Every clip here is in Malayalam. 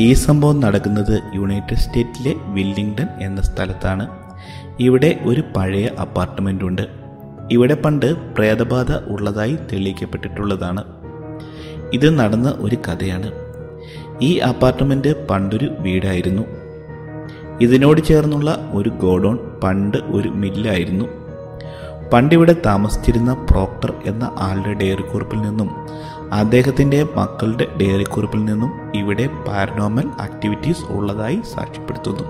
ഈ സംഭവം നടക്കുന്നത് യുണൈറ്റഡ് സ്റ്റേറ്റിലെ വില്ലിംഗ്ടൺ എന്ന സ്ഥലത്താണ്. ഇവിടെ ഒരു പഴയ അപ്പാർട്ട്മെന്റ് ഉണ്ട്. ഇവിടെ പണ്ട് പ്രേതബാധ ഉള്ളതായി തെളിയിക്കപ്പെട്ടിട്ടുള്ളതാണ്. ഇത് നടന്ന ഒരു കഥയാണ്. ഈ അപ്പാർട്ട്മെന്റ് പണ്ടൊരു വീടായിരുന്നു. ഇതിനോട് ചേർന്നുള്ള ഒരു ഗോഡൗൺ പണ്ട് ഒരു മില്ലായിരുന്നു. പണ്ടിവിടെ താമസിച്ചിരുന്ന പ്രോക്ടർ എന്ന ആളുടെ ഡയറി കുറിപ്പിൽ നിന്നും അദ്ദേഹത്തിന്റെ മക്കളുടെ ഡയറി കുറിപ്പിൽ നിന്നും ഇവിടെ പാരനോമൽ ആക്ടിവിറ്റീസ് ഉള്ളതായി സാക്ഷ്യപ്പെടുത്തുന്നു.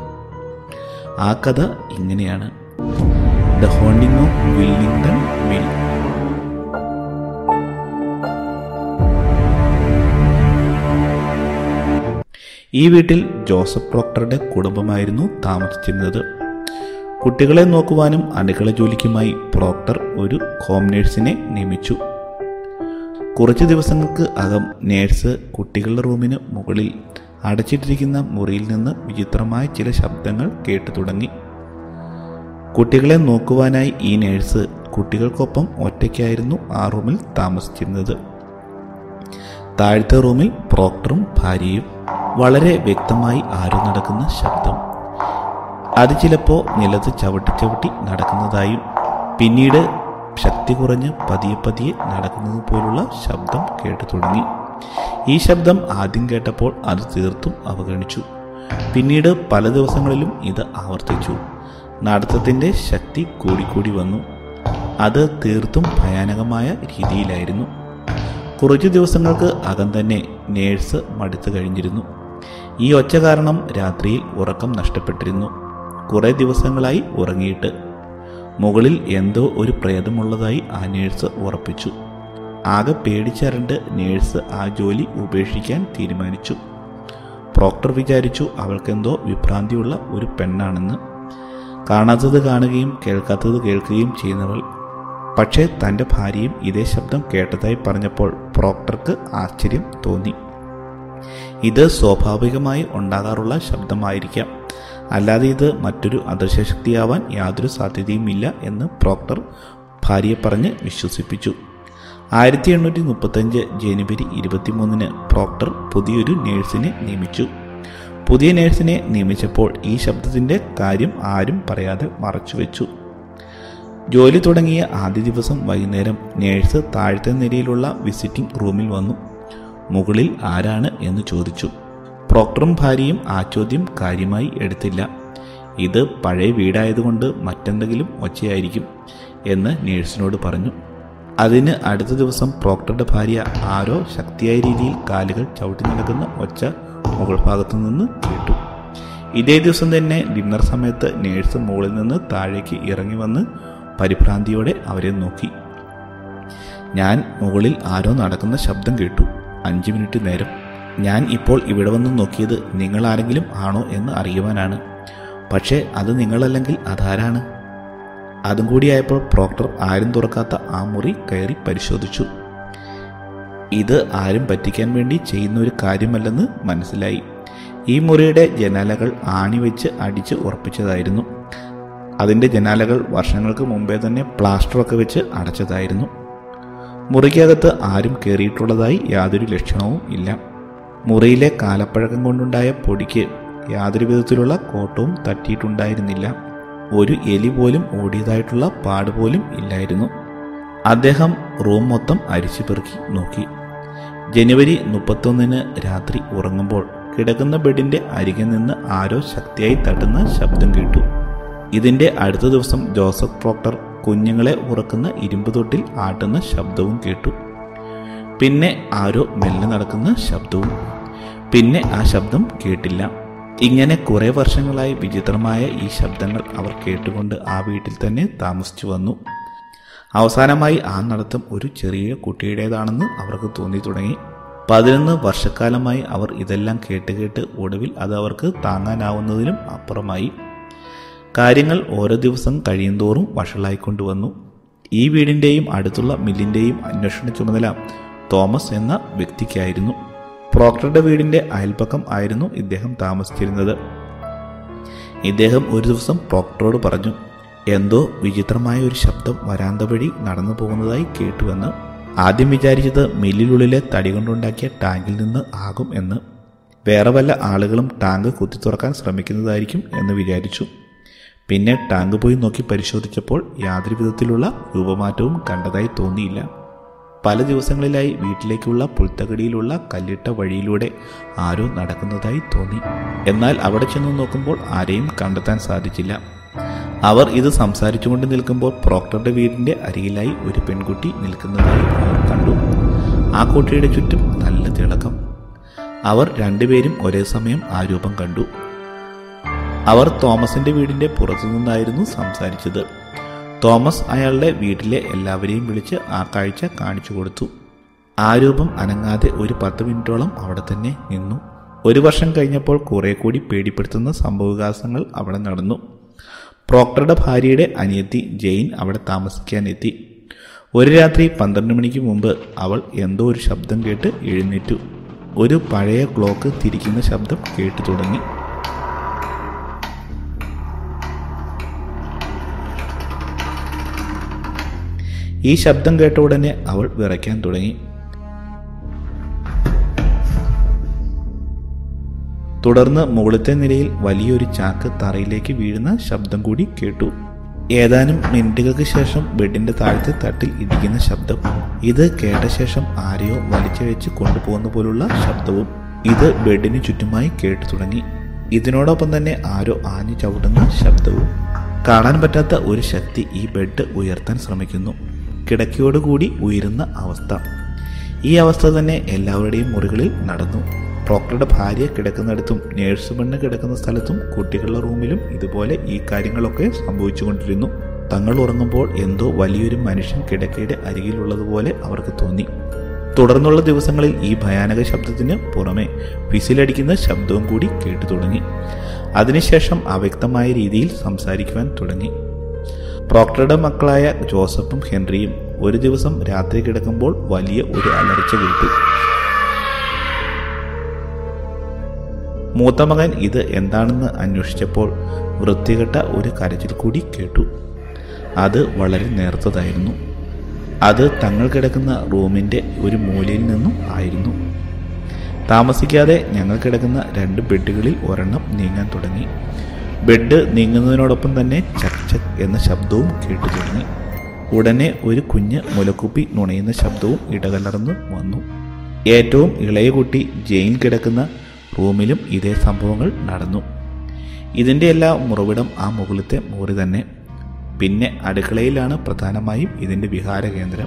ആ കഥ ഇങ്ങനെയാണ്. The haunting of Willingdon mill ഈ വീട്ടിൽ ജോസഫ് പ്രോക്ടറുടെ കുടുംബമായിരുന്നു താമസിച്ചിരുന്നത്. കുട്ടികളെ നോക്കുവാനും അടുക്കള ജോലിക്കുമായി പ്രോക്ടർ ഒരു ഹോം നേഴ്സിനെ നിയമിച്ചു. കുറച്ച് ദിവസങ്ങൾക്ക് അകം നേഴ്സ് കുട്ടികളുടെ റൂമിന് മുകളിൽ അടച്ചിട്ടിരിക്കുന്ന മുറിയിൽ നിന്ന് വിചിത്രമായ ചില ശബ്ദങ്ങൾ കേട്ടു തുടങ്ങി. കുട്ടികളെ നോക്കുവാനായി ഈ നേഴ്സ് കുട്ടികൾക്കൊപ്പം ഒറ്റയ്ക്കായിരുന്നു ആ റൂമിൽ താമസിച്ചിരുന്നത്. താഴത്തെ റൂമിൽ പ്രോക്ടറും ഭാര്യയും വളരെ വ്യക്തമായി ആരും നടക്കുന്ന ശബ്ദം. അത് ചിലപ്പോൾ നിലത്ത് ചവിട്ടി ചവിട്ടി നടക്കുന്നതായും പിന്നീട് ശക്തി കുറഞ്ഞ് പതിയെ പതിയെ നടക്കുന്നത് പോലുള്ള ശബ്ദം കേട്ടു തുടങ്ങി. ഈ ശബ്ദം ആദ്യം കേട്ടപ്പോൾ അത് തീർത്തും അവഗണിച്ചു. പിന്നീട് പല ദിവസങ്ങളിലും ഇത് ആവർത്തിച്ചു. നടത്തത്തിന്റെ ശക്തി കൂടിക്കൂടി വന്നു. അത് തീർത്തും ഭയാനകമായ രീതിയിലായിരുന്നു. കുറച്ചു ദിവസങ്ങൾക്ക് അകം തന്നെ നേഴ്സ് മടുത്തു കഴിഞ്ഞിരുന്നു. ഈ ഒച്ച കാരണം രാത്രിയിൽ ഉറക്കം നഷ്ടപ്പെട്ടിരുന്നു. കുറേ ദിവസങ്ങളായി ഉറങ്ങിയിട്ട് മുകളിൽ എന്തോ ഒരു പ്രേതമുള്ളതായി ആ നേഴ്സ് ഉറപ്പിച്ചു. ആകെ പേടിച്ചരണ്ട് നേഴ്സ് ആ ജോലി ഉപേക്ഷിക്കാൻ തീരുമാനിച്ചു. പ്രോക്ടർ വിചാരിച്ചു അവൾക്കെന്തോ വിഭ്രാന്തിയുള്ള ഒരു പെണ്ണാണെന്ന്. കാണാത്തത് കാണുകയും കേൾക്കാത്തത് കേൾക്കുകയും ചെയ്യുന്നവൾ. പക്ഷേ തന്റെ ഭാര്യയും ഇതേ ശബ്ദം കേട്ടതായി പറഞ്ഞപ്പോൾ പ്രോക്ടർക്ക് ആശ്ചര്യം തോന്നി. ഇത് സ്വാഭാവികമായി ഉണ്ടാകാറുള്ള ശബ്ദമായിരിക്കാം. അല്ലാതെ ഇത് മറ്റൊരു അദൃശ്യശക്തിയാവാൻ യാതൊരു സാധ്യതയുമില്ല എന്ന് പ്രോക്ടർ ഭാര്യയെ പറഞ്ഞ് വിശ്വസിപ്പിച്ചു. ആയിരത്തി എണ്ണൂറ്റി മുപ്പത്തഞ്ച് ജനുവരി ഇരുപത്തിമൂന്നിന് പ്രോക്ടർ പുതിയൊരു നേഴ്സിനെ നിയമിച്ചു. പുതിയ നേഴ്സിനെ നിയമിച്ചപ്പോൾ ഈ ശബ്ദത്തിന്റെ കാര്യം ആരും പറയാതെ മറച്ചുവെച്ചു. ജോലി തുടങ്ങിയ ആദ്യ ദിവസം വൈകുന്നേരം നേഴ്സ് താഴത്തെ നിലയിലുള്ള വിസിറ്റിംഗ് റൂമിൽ വന്നു. മുകളിൽ ആരാണ് എന്ന് ചോദിച്ചു. പ്രോക്ടറും ഭാര്യയും ആ ചോദ്യം കാര്യമായി എടുത്തില്ല. ഇത് പഴയ വീടായതുകൊണ്ട് മറ്റെന്തെങ്കിലും ഒച്ചയായിരിക്കും എന്ന് നേഴ്സിനോട് പറഞ്ഞു. അതിന് അടുത്ത ദിവസം പ്രോക്ടറുടെ ഭാര്യ ആരോ ശക്തിയായ രീതിയിൽ കാലുകൾ ചവിട്ടി നടക്കുന്ന ഒച്ച മുകൾ ഭാഗത്തു നിന്ന് കേട്ടു. ഇതേ ദിവസം തന്നെ ഡിന്നർ സമയത്ത് നേഴ്സ് മുകളിൽ നിന്ന് താഴേക്ക് ഇറങ്ങി വന്ന് പരിഭ്രാന്തിയോടെ അവരെ നോക്കി. ഞാൻ മുകളിൽ ആരോ നടക്കുന്ന ശബ്ദം കേട്ടു. അഞ്ച് മിനിറ്റ് നേരം ഞാൻ ഇപ്പോൾ ഇവിടെ വന്ന് നോക്കിയത് നിങ്ങളാരെങ്കിലും ആണോ എന്ന് അറിയുവാനാണ്. പക്ഷേ അത് നിങ്ങളല്ലെങ്കിൽ അതാരാണ്? അതും കൂടിയായപ്പോൾ പ്രോക്ടർ ആരും തുറക്കാത്ത ആ മുറി കയറി പരിശോധിച്ചു. ഇത് ആരും പറ്റിക്കാൻ വേണ്ടി ചെയ്യുന്ന ഒരു കാര്യമല്ലെന്ന് മനസ്സിലായി. ഈ മുറിയുടെ ജനാലകൾ ആണി വെച്ച് അടിച്ച് ഉറപ്പിച്ചതായിരുന്നു. അതിന്റെ ജനാലകൾ വർഷങ്ങൾക്ക് മുമ്പേ തന്നെ പ്ലാസ്റ്ററൊക്കെ വെച്ച് അടച്ചതായിരുന്നു. മുറിക്കകത്ത് ആരും കയറിയിട്ടുള്ളതായി യാതൊരു ലക്ഷണവും ഇല്ല. മുറിയിലെ കാലപ്പഴക്കം കൊണ്ടുണ്ടായ പൊടിക്ക് യാതൊരു വിധത്തിലുള്ള കോട്ടവും തട്ടിയിട്ടുണ്ടായിരുന്നില്ല. ഒരു എലി പോലും ഓടിയതായിട്ടുള്ള പാട് പോലും ഇല്ലായിരുന്നു. അദ്ദേഹം റൂം മൊത്തം അരിച്ചു പെറുക്കി നോക്കി. ജനുവരി മുപ്പത്തൊന്നിന് രാത്രി ഉറങ്ങുമ്പോൾ കിടക്കുന്ന ബെഡിന്റെ അരികിൽ നിന്ന് ആരോ ശക്തിയായി തട്ടുന്ന ശബ്ദം കേട്ടു. ഇതിന്റെ അടുത്ത ദിവസം ജോസഫ് പ്രോക്ടർ കുഞ്ഞുങ്ങളെ ഉറക്കുന്ന ഇരുമ്പ് തൊട്ടിൽ ആട്ടുന്ന ശബ്ദവും കേട്ടു. പിന്നെ ആരോ മെല്ലെ നടക്കുന്ന ശബ്ദവും. പിന്നെ ആ ശബ്ദം കേട്ടില്ല. ഇങ്ങനെ കുറേ വർഷങ്ങളായി വിചിത്രമായ ഈ ശബ്ദങ്ങൾ അവർ കേട്ടുകൊണ്ട് ആ വീട്ടിൽ തന്നെ താമസിച്ചു വന്നു. അവസാനമായി ആ നടത്തം ഒരു ചെറിയ കുട്ടിയുടേതാണെന്ന് അവർക്ക് തോന്നി തുടങ്ങി. പതിനൊന്ന് വർഷക്കാലമായി അവർ ഇതെല്ലാം കേട്ട് കേട്ട് ഒടുവിൽ അത് അവർക്ക് താങ്ങാനാവുന്നതിലും അപ്പുറമായി. കാര്യങ്ങൾ ഓരോ ദിവസം കഴിയുന്തോറും വഷളായിക്കൊണ്ടുവന്നു. ഈ വീടിന്റെയും അടുത്തുള്ള മില്ലിന്റെയും അന്വേഷണ ചുമതല തോമസ് എന്ന വ്യക്തിക്കായിരുന്നു. പ്രോക്ടറുടെ വീടിന്റെ അയൽപ്പക്കം ആയിരുന്നു ഇദ്ദേഹം താമസിച്ചിരുന്നത്. ഇദ്ദേഹം ഒരു ദിവസം പ്രോക്ടറോട് പറഞ്ഞു എന്തോ വിചിത്രമായ ഒരു ശബ്ദം വരാന്ത വഴി നടന്നു പോകുന്നതായി കേട്ടുവെന്ന്. ആദ്യം വിചാരിച്ചത് മില്ലിനുള്ളിലെ തടി കൊണ്ടുണ്ടാക്കിയ ടാങ്കിൽ നിന്ന് ആകും എന്ന്. വേറെ വല്ല ആളുകളും ടാങ്ക് കുത്തി തുറക്കാൻ ശ്രമിക്കുന്നതായിരിക്കും എന്ന് വിചാരിച്ചു. പിന്നെ ടാങ്ക് പോയി നോക്കി പരിശോധിച്ചപ്പോൾ യാതൊരു വിധത്തിലുള്ള രൂപമാറ്റവും കണ്ടതായി തോന്നിയില്ല. പല ദിവസങ്ങളിലായി വീട്ടിലേക്കുള്ള പുൽത്തകടിയിലുള്ള കല്ലിട്ട വഴിയിലൂടെ ആരോ നടക്കുന്നതായി തോന്നി. എന്നാൽ അവിടെ ചെന്ന് നോക്കുമ്പോൾ ആരെയും കണ്ടെത്താൻ സാധിച്ചില്ല. അവർ ഇത് സംസാരിച്ചുകൊണ്ട് നിൽക്കുമ്പോൾ പ്രോക്ടറുടെ വീടിന്റെ അരികിലായി ഒരു പെൺകുട്ടി നിൽക്കുന്നതായി അവർ കണ്ടു. ആ കുട്ടിയുടെ ചുറ്റും നല്ല തിളക്കം. അവർ രണ്ടുപേരും ഒരേ സമയം ആ രൂപം കണ്ടു. അവർ തോമസിന്റെ വീടിന്റെ പുറത്തു നിന്നായിരുന്നു സംസാരിച്ചത്. തോമസ് അയാളുടെ വീട്ടിലെ എല്ലാവരെയും വിളിച്ച് ആ കാഴ്ച കാണിച്ചു കൊടുത്തു. ആ രൂപം അനങ്ങാതെ ഒരു പത്ത് മിനിറ്റോളം അവിടെ തന്നെ നിന്നു. ഒരു വർഷം കഴിഞ്ഞപ്പോൾ കുറെ കൂടി പേടിപ്പെടുത്തുന്ന സംഭവവികാസങ്ങൾ അവിടെ നടന്നു. പ്രോക്ടറുടെ ഭാര്യയുടെ അനിയത്തി ജെയിൻ അവിടെ താമസിക്കാനെത്തി. ഒരു രാത്രി പന്ത്രണ്ട് മണിക്ക് മുമ്പ് അവൾ എന്തോ ഒരു ശബ്ദം കേട്ട് എഴുന്നേറ്റു. ഒരു പഴയ ക്ലോക്ക് തിരിക്കുന്ന ശബ്ദം കേട്ടു തുടങ്ങി. ഈ ശബ്ദം കേട്ട ഉടനെ അവൾ വിറയ്ക്കാൻ തുടങ്ങി. തുടർന്ന് മുകളിലത്തെ നിലയിൽ വലിയൊരു ചാക്ക് തറയിലേക്ക് വീഴുന്ന ശബ്ദം കൂടി കേട്ടു. ഏതാനും മിനിറ്റുകൾക്ക് ശേഷം ബെഡിന്റെ താഴത്തെ തട്ടിൽ ഇടിക്കുന്ന ശബ്ദം. ഇത് കേട്ട ശേഷം ആരെയോ വലിച്ചു വെച്ച് കൊണ്ടുപോകുന്ന പോലുള്ള ശബ്ദവും ഇത് ബെഡിന് ചുറ്റുമായി കേട്ടു തുടങ്ങി. ഇതിനോടൊപ്പം തന്നെ ആരോ ആഞ്ഞു ചവിട്ടുന്ന ശബ്ദവും. കാണാൻ പറ്റാത്ത ഒരു ശക്തി ഈ ബെഡ് ഉയർത്താൻ ശ്രമിക്കുന്നു. കിടക്കയോടുകൂടി ഉയരുന്ന അവസ്ഥ. ഈ അവസ്ഥ തന്നെ എല്ലാവരുടെയും മുറികളിൽ നടന്നു. പ്രോക്ടറുടെ ഭാര്യ കിടക്കുന്നിടത്തും നേഴ്സ് പെണ്ണ് കിടക്കുന്ന സ്ഥലത്തും കുട്ടികളുടെ റൂമിലും ഇതുപോലെ ഈ കാര്യങ്ങളൊക്കെ സംഭവിച്ചുകൊണ്ടിരുന്നു. തങ്ങൾ ഉറങ്ങുമ്പോൾ എന്തോ വലിയൊരു മനുഷ്യൻ കിടക്കയുടെ അരികിലുള്ളതുപോലെ അവർക്ക് തോന്നി. തുടർന്നുള്ള ദിവസങ്ങളിൽ ഈ ഭയാനക ശബ്ദത്തിന് പുറമെ വിസിലടിക്കുന്ന ശബ്ദവും കൂടി കേട്ടു തുടങ്ങി അതിനുശേഷം അവ്യക്തമായ രീതിയിൽ സംസാരിക്കുവാൻ തുടങ്ങി. പ്രോക്ടറുടെ മക്കളായ ജോസഫും ഹെൻറിയും ഒരു ദിവസം രാത്രി കിടക്കുമ്പോൾ വലിയ ഒരു അലർച്ച കേട്ടു മൂത്ത മകൻ ഇത് എന്താണെന്ന് അന്വേഷിച്ചപ്പോൾ വൃത്തികെട്ട ഒരു കരച്ചിൽ കൂടി കേട്ടു. അത് വളരെ നേർത്തതായിരുന്നു. അത് തങ്ങൾ കിടക്കുന്ന റൂമിന്റെ ഒരു മൂലയിൽ നിന്നും ആയിരുന്നു. താമസിക്കാതെ ഞങ്ങൾ കിടക്കുന്ന രണ്ട് ബെഡുകളിൽ ഒരെണ്ണം നീങ്ങാൻ തുടങ്ങി. ബെഡ് നീങ്ങുന്നതിനോടൊപ്പം തന്നെ ചക് ചക് എന്ന ശബ്ദവും കേട്ടു തുടങ്ങി. ഉടനെ ഒരു കുഞ്ഞ് മുലക്കുപ്പി നുണയുന്ന ശബ്ദവും ഇടകലർന്ന് വന്നു. ഏറ്റവും ഇളയ കുട്ടി ജയിൽ കിടക്കുന്ന റൂമിലും ഇതേ സംഭവങ്ങൾ നടന്നു. ഇതിന്റെ എല്ലാ മുറവിടം ആ മുകളിലത്തെ മുറി തന്നെ. പിന്നെ അടുക്കളയിലാണ് പ്രധാനമായും ഇതിന്റെ വിഹാര കേന്ദ്രം.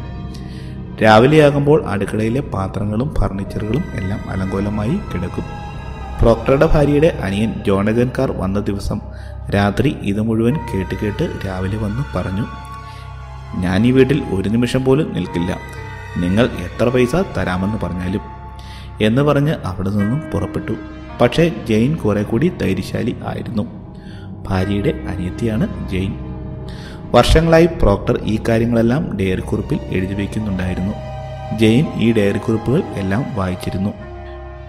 രാവിലെയാകുമ്പോൾ അടുക്കളയിലെ പാത്രങ്ങളും ഫർണിച്ചറുകളും എല്ലാം അലങ്കോലമായി കിടക്കും. പ്രോക്ടറുടെ ഭാര്യയുടെ അനിയൻ ജോണകൻകാർ വന്ന ദിവസം രാത്രി ഇത് മുഴുവൻ കേട്ട് കേട്ട് രാവിലെ വന്ന് പറഞ്ഞു ഞാൻ ഈ വീട്ടിൽ ഒരു നിമിഷം പോലും നിൽക്കില്ല. നിങ്ങൾ എത്ര പൈസ തരാമെന്ന് പറഞ്ഞാലും എന്ന് പറഞ്ഞ് അവിടെ നിന്നും പുറപ്പെട്ടു. പക്ഷേ ജെയിൻ കുറെ കൂടി ധൈര്യശാലി ആയിരുന്നു. ഭാര്യയുടെ അനിയത്തിയാണ് ജെയിൻ. വർഷങ്ങളായി പ്രോക്ടർ ഈ കാര്യങ്ങളെല്ലാം ഡയറി കുറിപ്പിൽ എഴുതി വയ്ക്കുന്നുണ്ടായിരുന്നു ജെയിൻ ഈ ഡയറി കുറിപ്പുകൾ എല്ലാം വായിച്ചിരുന്നു.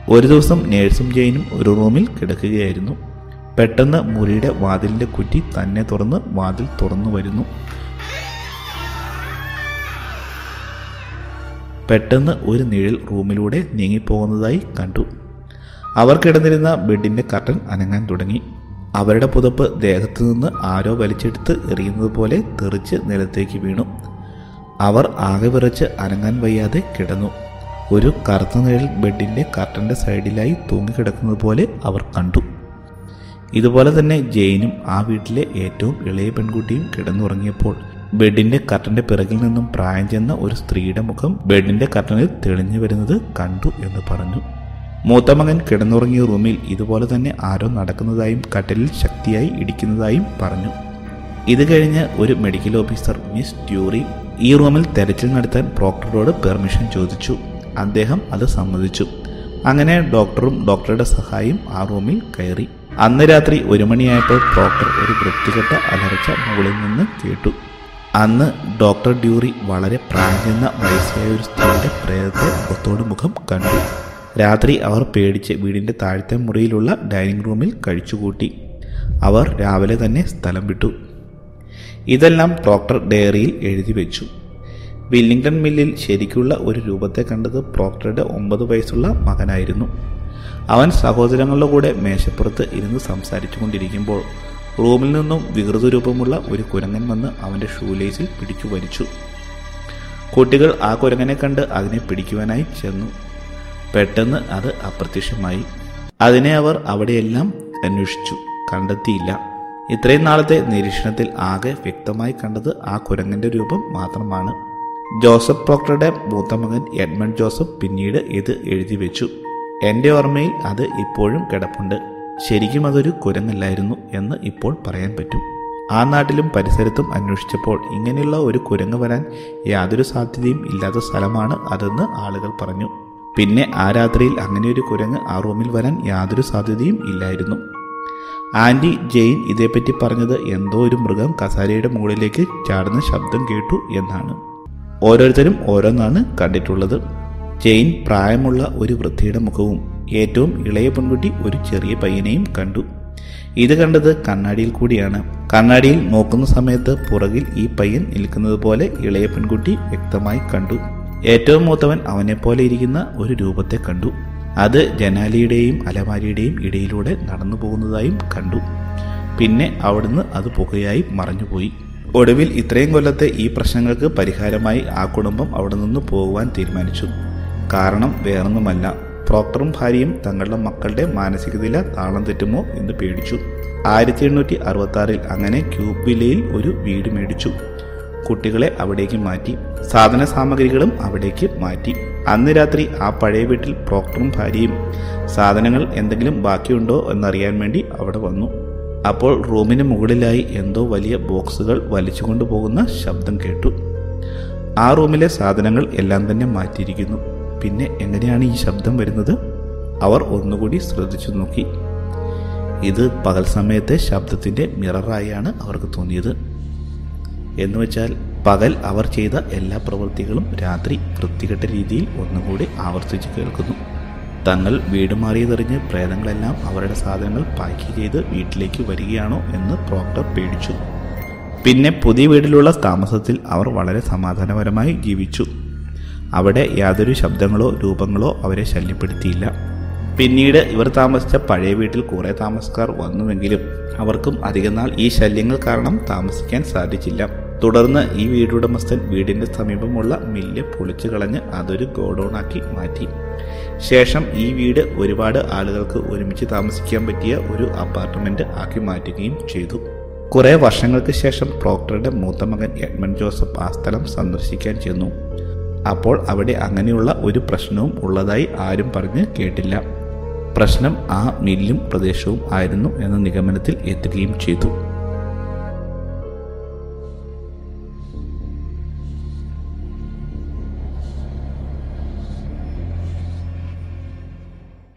ഒരു ദിവസം നേഴ്സും ജെയിനും ഒരു റൂമിൽ കിടക്കുകയായിരുന്നു. പെട്ടെന്ന് മുറിയുടെ വാതിലിന്റെ കുറ്റി തന്നെ തുറന്ന് വാതിൽ തുറന്നു വരുന്നു. പെട്ടെന്ന് ഒരു നിഴൽ റൂമിലൂടെ നീങ്ങിപ്പോകുന്നതായി കണ്ടു. അവർ കിടന്നിരുന്ന ബെഡിന്റെ കർട്ടൻ അനങ്ങാൻ തുടങ്ങി. അവരുടെ പുതപ്പ് ദേഹത്തു നിന്ന് ആരോ വലിച്ചെടുത്ത് എറിയുന്നത് പോലെ തെറിച്ച് നിലത്തേക്ക് വീണു. അവർ ആകെ വിറച്ച് അനങ്ങാൻ വയ്യാതെ കിടന്നു. ഒരു കറുത്ത നിഴൽ ബെഡിന്റെ കർട്ടന്റെ സൈഡിലായി തൂങ്ങിക്കിടക്കുന്നത് പോലെ അവർ കണ്ടു. ഇതുപോലെ തന്നെ ജെയിനും ആ വീട്ടിലെ ഏറ്റവും ഇളയ പെൺകുട്ടിയും കിടന്നുറങ്ങിയപ്പോൾ ബെഡിന്റെ കർട്ടന്റെ പിറകിൽ നിന്നും പ്രായം ചെന്ന ഒരു സ്ത്രീയുടെ മുഖം ബെഡിന്റെ കർട്ടനിൽ തെളിഞ്ഞു വരുന്നത് കണ്ടു എന്ന് പറഞ്ഞു. മൂത്ത മകൻ കിടന്നുറങ്ങിയ റൂമിൽ ഇതുപോലെ തന്നെ ആരോ നടക്കുന്നതായും കട്ടലിൽ ശക്തിയായി ഇടിക്കുന്നതായും പറഞ്ഞു. ഇത് കഴിഞ്ഞ് ഒരു മെഡിക്കൽ ഓഫീസർ മിസ് ട്യൂറി ഈ റൂമിൽ തെരച്ചിൽ നടത്താൻ പ്രോക്ടറോട് പെർമിഷൻ ചോദിച്ചു. അദ്ദേഹം അത് സമ്മതിച്ചു. അങ്ങനെ ഡോക്ടറും ഡോക്ടറുടെ സഹായിയും ആ റൂമിൽ കയറി. അന്ന് രാത്രി ഒരു മണിയായപ്പോൾ ഡോക്ടർ ഒരു വൃത്തികെട്ട അലർച്ച മുകളിൽ നിന്ന് കേട്ടു. അന്ന് ഡോക്ടർ ഡ്യൂറി വളരെ പ്രായം വയസ്സായ ഒരു സ്ത്രീയുടെ പ്രേതത്തെ മുഖത്തോട് മുഖം കണ്ടു. രാത്രി അവർ പേടിച്ച് വീടിന്റെ താഴത്തെ മുറിയിലുള്ള ഡൈനിങ് റൂമിൽ കഴിച്ചുകൂട്ടി. അവർ രാവിലെ തന്നെ സ്ഥലം വിട്ടു. ഇതെല്ലാം ഡോക്ടർ ഡയറിയിൽ എഴുതി വെച്ചു. വില്ലിംഗ്ടൺ മില്ലിൽ ശരിക്കുള്ള ഒരു രൂപത്തെ കണ്ടത് പ്രോക്ടറുടെ ഒമ്പത് വയസ്സുള്ള മകനായിരുന്നു. അവൻ സഹോദരങ്ങളുടെ കൂടെ മേശപ്പുറത്ത് ഇരുന്ന് സംസാരിച്ചു കൊണ്ടിരിക്കുമ്പോൾ റൂമിൽ നിന്നും വികൃത രൂപമുള്ള ഒരു കുരങ്ങൻ വന്ന് അവന്റെ ഷൂലേസിൽ പിടിച്ചു വലിച്ചു. കുട്ടികൾ ആ കുരങ്ങനെ കണ്ട് അതിനെ പിടിക്കുവാനായി ചെന്നു. പെട്ടെന്ന് അത് അപ്രത്യക്ഷമായി. അതിനെ അവർ അവിടെയെല്ലാം അന്വേഷിച്ചു. കണ്ടെത്തിയില്ല. ഇത്രയും നാളത്തെ നിരീക്ഷണത്തിൽ ആകെ വ്യക്തമായി കണ്ടത് ആ കുരങ്ങന്റെ രൂപം മാത്രമാണ്. ജോസഫ് പ്രോക്ടറുടെ മൂത്തമകൻ എഡ്മണ്ട് ജോസഫ് പിന്നീട് ഇത് എഴുതി വെച്ചു. എന്റെ ഓർമ്മയിൽ അത് ഇപ്പോഴും കിടപ്പുണ്ട്. ശരിക്കും അതൊരു കുരങ്ങല്ലായിരുന്നു എന്ന് ഇപ്പോൾ പറയാൻ പറ്റും. ആ നാട്ടിലും പരിസരത്തും അന്വേഷിച്ചപ്പോൾ ഇങ്ങനെയുള്ള ഒരു കുരങ്ങ് വരാൻ യാതൊരു സാധ്യതയും ഇല്ലാത്ത സ്ഥലമാണ് അതെന്ന് ആളുകൾ പറഞ്ഞു. പിന്നെ ആ രാത്രിയിൽ അങ്ങനെ ഒരു കുരങ്ങ് ആ റൂമിൽ വരാൻ യാതൊരു സാധ്യതയും ഇല്ലായിരുന്നു. ആന്റി ജെയിൻ ഇതേപ്പറ്റി പറഞ്ഞത് എന്തോ ഒരു മൃഗം കസാരയുടെ മുകളിലേക്ക് ചാടുന്ന ശബ്ദം കേട്ടു എന്നാണ്. ഓരോരുത്തരും ഓരോന്നാണ് കണ്ടിട്ടുള്ളത്. ജെയിൻ പ്രായമുള്ള ഒരു വൃദ്ധയുടെ മുഖവും ഏറ്റവും ഇളയ പെൺകുട്ടി ഒരു ചെറിയ പയ്യനെയും കണ്ടു. ഇത് കണ്ടത് കണ്ണാടിയിൽ കൂടിയാണ്. കണ്ണാടിയിൽ നോക്കുന്ന സമയത്ത് പുറകിൽ ഈ പയ്യൻ നിൽക്കുന്നത് പോലെ ഇളയ പെൺകുട്ടി വ്യക്തമായി കണ്ടു. ഏറ്റവും മൂത്തവൻ അവനെപ്പോലെ ഇരിക്കുന്ന ഒരു രൂപത്തെ കണ്ടു. അത് ജനാലിയുടെയും അലമാരിയുടെയും ഇടയിലൂടെ നടന്നു പോകുന്നതായും കണ്ടു. പിന്നെ അവിടുന്ന് അത് പുകയായി മറഞ്ഞുപോയി. ഒടുവിൽ ഇത്രയും കൊല്ലത്തെ ഈ പ്രശ്നങ്ങൾക്ക് പരിഹാരമായി ആ കുടുംബം അവിടെ നിന്ന് പോകുവാൻ തീരുമാനിച്ചു. കാരണം വേറൊന്നുമല്ല. പ്രോക്ടറും ഭാര്യയും തങ്ങളുടെ മക്കളുടെ മാനസിക നില താളം തെറ്റുമോ എന്ന് പേടിച്ചു. ആയിരത്തി എണ്ണൂറ്റി അറുപത്തി അങ്ങനെ ക്യൂബ് വില്ലയിൽ ഒരു വീട് മേടിച്ചു. കുട്ടികളെ അവിടേക്ക് മാറ്റി. സാധന സാമഗ്രികളും അവിടേക്ക് മാറ്റി. അന്ന് രാത്രി ആ പഴയ വീട്ടിൽ പ്രോക്ടറും ഭാര്യയും സാധനങ്ങൾ എന്തെങ്കിലും ബാക്കിയുണ്ടോ എന്നറിയാൻ വേണ്ടി അവിടെ വന്നു. അപ്പോൾ റൂമിന് മുകളിലായി എന്തോ വലിയ ബോക്സുകൾ വലിച്ചുകൊണ്ട് പോകുന്ന ശബ്ദം കേട്ടു. ആ റൂമിലെ സാധനങ്ങൾ എല്ലാം തന്നെ മാറ്റിയിരിക്കുന്നു. പിന്നെ എങ്ങനെയാണ് ഈ ശബ്ദം വരുന്നത്? അവർ ഒന്നുകൂടി ശ്രദ്ധിച്ചു നോക്കി. ഇത് പകൽ സമയത്തെ ശബ്ദത്തിന്റെ മിററായാണ് അവർക്ക് തോന്നിയത്. എന്നുവെച്ചാൽ പകൽ അവർ ചെയ്ത എല്ലാ പ്രവൃത്തികളും രാത്രി വൃത്തികെട്ട രീതിയിൽ ഒന്നുകൂടി ആവർത്തിച്ച് കേൾക്കുന്നു. തങ്ങൾ വീട് മാറിയതെറിഞ്ഞ് പ്രേതങ്ങളെല്ലാം അവരുടെ സാധനങ്ങൾ പാക്ക് ചെയ്ത് വീട്ടിലേക്ക് വരികയാണോ എന്ന് പ്രോക്ടർ പേടിച്ചു. പിന്നെ പുതിയ വീട്ടിലുള്ള താമസത്തിൽ അവർ വളരെ സമാധാനപരമായി ജീവിച്ചു. അവിടെ യാതൊരു ശബ്ദങ്ങളോ രൂപങ്ങളോ അവരെ ശല്യപ്പെടുത്തിയില്ല. പിന്നീട് ഇവർ താമസിച്ച പഴയ വീട്ടിൽ കുറേ താമസക്കാർ വന്നുവെങ്കിലും അവർക്കും അധികം നാൾ ഈ ശല്യങ്ങൾ കാരണം താമസിക്കാൻ സാധിച്ചില്ല. തുടർന്ന് ഈ വീടുടമസ്ഥൻ വീടിന്റെ സമീപമുള്ള മില്ല് പൊളിച്ചു കളഞ്ഞ് അതൊരു ഗോഡൗണാക്കി മാറ്റി. ശേഷം ഈ വീട് ഒരുപാട് ആളുകൾക്ക് ഒരുമിച്ച് താമസിക്കാൻ പറ്റിയ ഒരു അപ്പാർട്ട്മെന്റ് ആക്കി മാറ്റുകയും ചെയ്തു. കുറേ വർഷങ്ങൾക്ക് ശേഷം പ്രോക്ടറുടെ മൂത്ത മകൻ എഡ്മണ്ട് ജോസഫ് ആ സ്ഥലം സന്ദർശിക്കാൻ ചെന്നു. അപ്പോൾ അവിടെ അങ്ങനെയുള്ള ഒരു പ്രശ്നവും ഉള്ളതായി ആരും പറഞ്ഞ് കേട്ടില്ല. പ്രശ്നം ആ മില്ലും പ്രദേശവും ആയിരുന്നു എന്ന നിഗമനത്തിൽ എത്തുകയും ചെയ്തു.